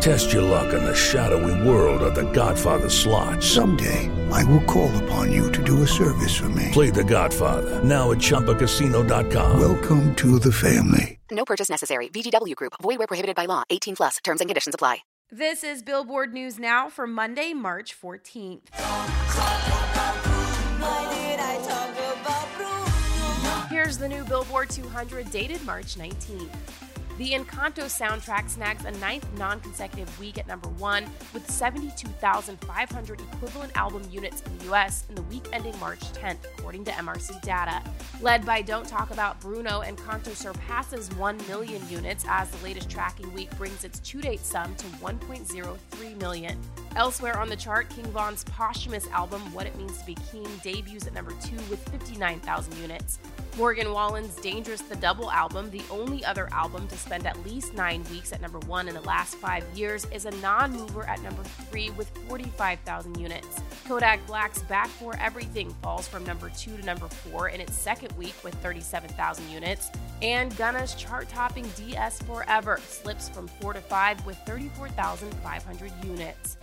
Test your luck in the shadowy world of The Godfather slot. Someday, I will call upon you to do a service for me. Play The Godfather now at ChumbaCasino.com. Welcome to the family. No purchase necessary. VGW Group. Void where prohibited by law. 18 plus. Terms and conditions apply. This is Billboard News Now for Monday, March 14th. Here's the new Billboard 200 dated March 19th. The Encanto soundtrack snags a ninth non consecutive week at number one, with 72,500 equivalent album units in the US in the week ending March 10th, according to MRC data. Led by Don't Talk About Bruno, Encanto surpasses 1 million units as the latest tracking week brings its to date sum to 1.03 million. Elsewhere on the chart, King Von's posthumous album, What It Means to Be King, debuts at number two with 59,000 units. Morgan Wallen's Dangerous the Double album, the only other album to spend at least nine weeks at number one in the last five years, is a non mover at number three with 45,000 units. Kodak Black's Back for Everything falls from number two to number four in its second week with 37,000 units. And Gunna's chart topping DS Forever slips from four to five with 34,500 units.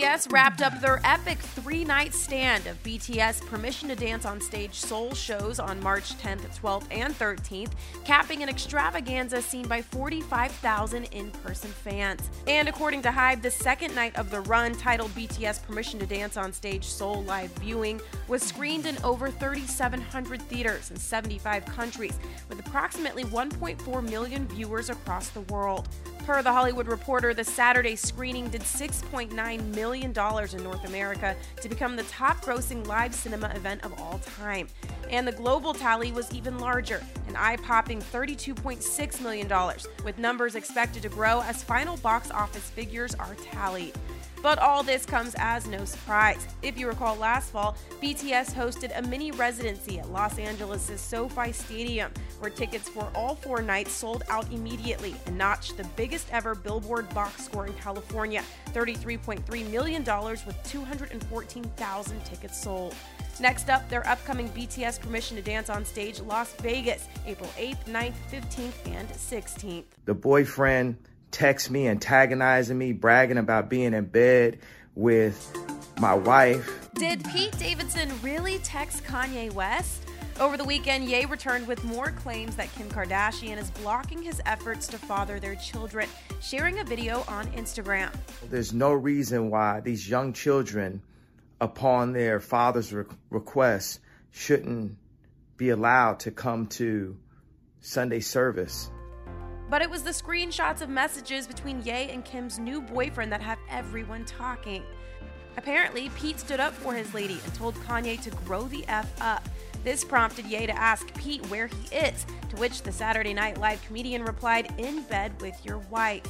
BTS wrapped up their epic three night stand of BTS Permission to Dance on Stage Seoul shows on March 10th, 12th, and 13th, capping an extravaganza seen by 45,000 in person fans. And according to Hybe, the second night of the run, titled BTS Permission to Dance on Stage Seoul Live Viewing, was screened in over 3,700 theaters in 75 countries, with approximately 1.4 million viewers across the world. Per The Hollywood Reporter, the Saturday screening did $6.9 million in North America to become the top grossing live cinema event of all time. And the global tally was even larger, an eye popping $32.6 million, with numbers expected to grow as final box office figures are tallied. But all this comes as no surprise. If you recall last fall, BTS hosted a mini residency at Los Angeles' SoFi Stadium, where tickets for all four nights sold out immediately and notched the biggest ever Billboard box score in California $33.3 million with 214,000 tickets sold. Next up, their upcoming BTS Permission to Dance on Stage Las Vegas, April 8th, 9th, 15th, and 16th. The boyfriend texts me antagonizing me, bragging about being in bed with my wife. Did Pete Davidson really text Kanye West? Over the weekend, Ye returned with more claims that Kim Kardashian is blocking his efforts to father their children, sharing a video on Instagram. There's no reason why these young children, upon their father's re- request, shouldn't be allowed to come to Sunday service. But it was the screenshots of messages between Ye and Kim's new boyfriend that have everyone talking. Apparently, Pete stood up for his lady and told Kanye to grow the F up. This prompted Ye to ask Pete where he is, to which the Saturday Night Live comedian replied, In bed with your wife.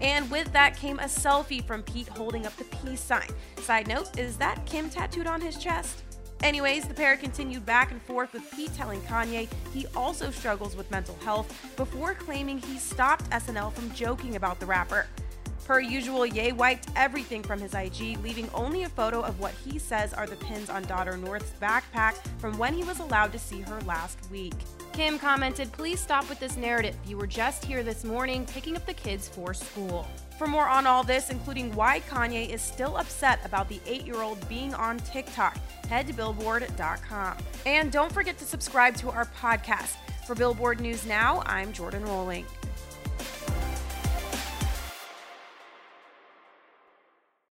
And with that came a selfie from Pete holding up the peace sign. Side note, is that Kim tattooed on his chest? Anyways, the pair continued back and forth with Pete telling Kanye he also struggles with mental health before claiming he stopped SNL from joking about the rapper. Per usual, Ye wiped everything from his IG, leaving only a photo of what he says are the pins on daughter North's backpack from when he was allowed to see her last week. Kim commented, Please stop with this narrative. You were just here this morning picking up the kids for school. For more on all this, including why Kanye is still upset about the eight year old being on TikTok, head to Billboard.com. And don't forget to subscribe to our podcast. For Billboard News Now, I'm Jordan Rolling.